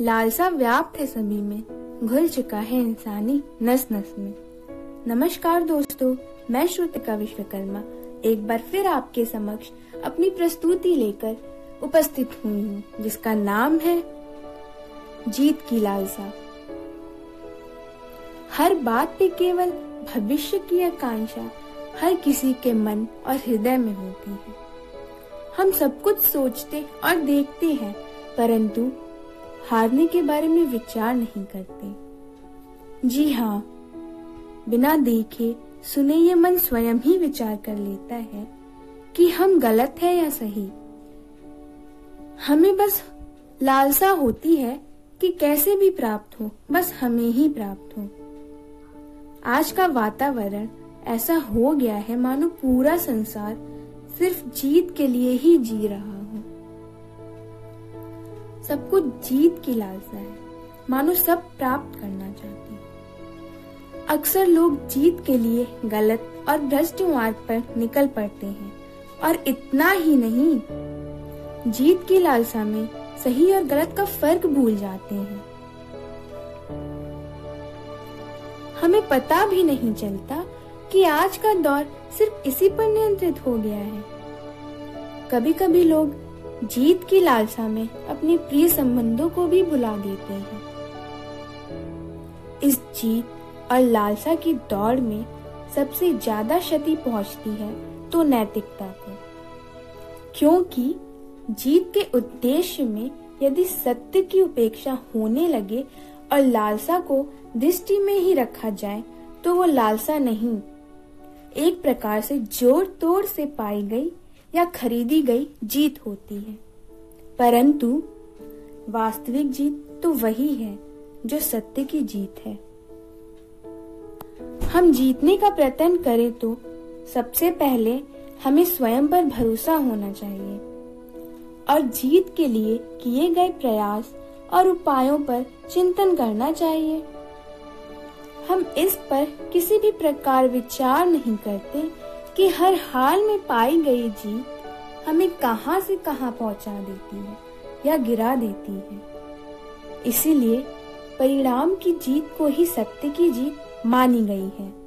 लालसा व्याप्त है सभी में, घुल चुका है इंसानी नस नस में। नमस्कार दोस्तों, मैं श्रुतिका विश्वकर्मा, एक बार फिर आपके समक्ष अपनी प्रस्तुति लेकर उपस्थित हुई हूँ, जिसका नाम है जीत की लालसा। हर बात पे केवल भविष्य की आकांक्षा हर किसी के मन और हृदय में होती है। हम सब कुछ सोचते और देखते हैं, परंतु हारने के बारे में विचार नहीं करते। जी हाँ बिना देखे सुने ये मन स्वयं ही विचार कर लेता है कि हम गलत है या सही। हमें बस लालसा होती है कि कैसे भी प्राप्त हो, बस हमें ही प्राप्त हो। आज का वातावरण ऐसा हो गया है, मानो पूरा संसार सिर्फ़ जीत के लिए ही जी रहा। सब कुछ जीत की लालसा है। मानो सब प्राप्त करना चाहते अक्सर लोग जीत के लिए गलत और भ्रष्ट मार्ग पर निकल पड़ते हैं और इतना ही नहीं, जीत की लालसा में सही और गलत का फ़र्क भूल जाते हैं। हमें पता भी नहीं चलता कि आज का दौर सिर्फ़ इसी पर नियंत्रित हो गया है। कभी कभी लोग जीत की लालसा में अपने प्रिय संबंधों को भी भुला देते हैं। इस जीत और लालसा की दौड़ में सबसे ज़्यादा क्षति पहुँचती है तो नैतिकता को। क्योंकि जीत के उद्देश्य में यदि सत्य की उपेक्षा होने लगे और लालसा को दृष्टि में ही रखा जाए तो वो लालसा नहीं। एक प्रकार से ज़ोर तोड़ से पाई गई या खरीदी गई जीत होती है। परंतु वास्तविक जीत तो वही है जो सत्य की जीत है। हम जीतने का प्रयत्न करें तो सबसे पहले हमें स्वयं पर भरोसा होना चाहिए और जीत के लिए किए गए प्रयास और उपायों पर चिंतन करना चाहिए। हम इस पर किसी भी प्रकार विचार नहीं करते कि हर हाल में पाई गई जीत हमें कहाँ से कहाँ पहुँचा देती है या गिरा देती है। इसीलिए परिणाम की जीत को ही सत्य की जीत मानी गई है।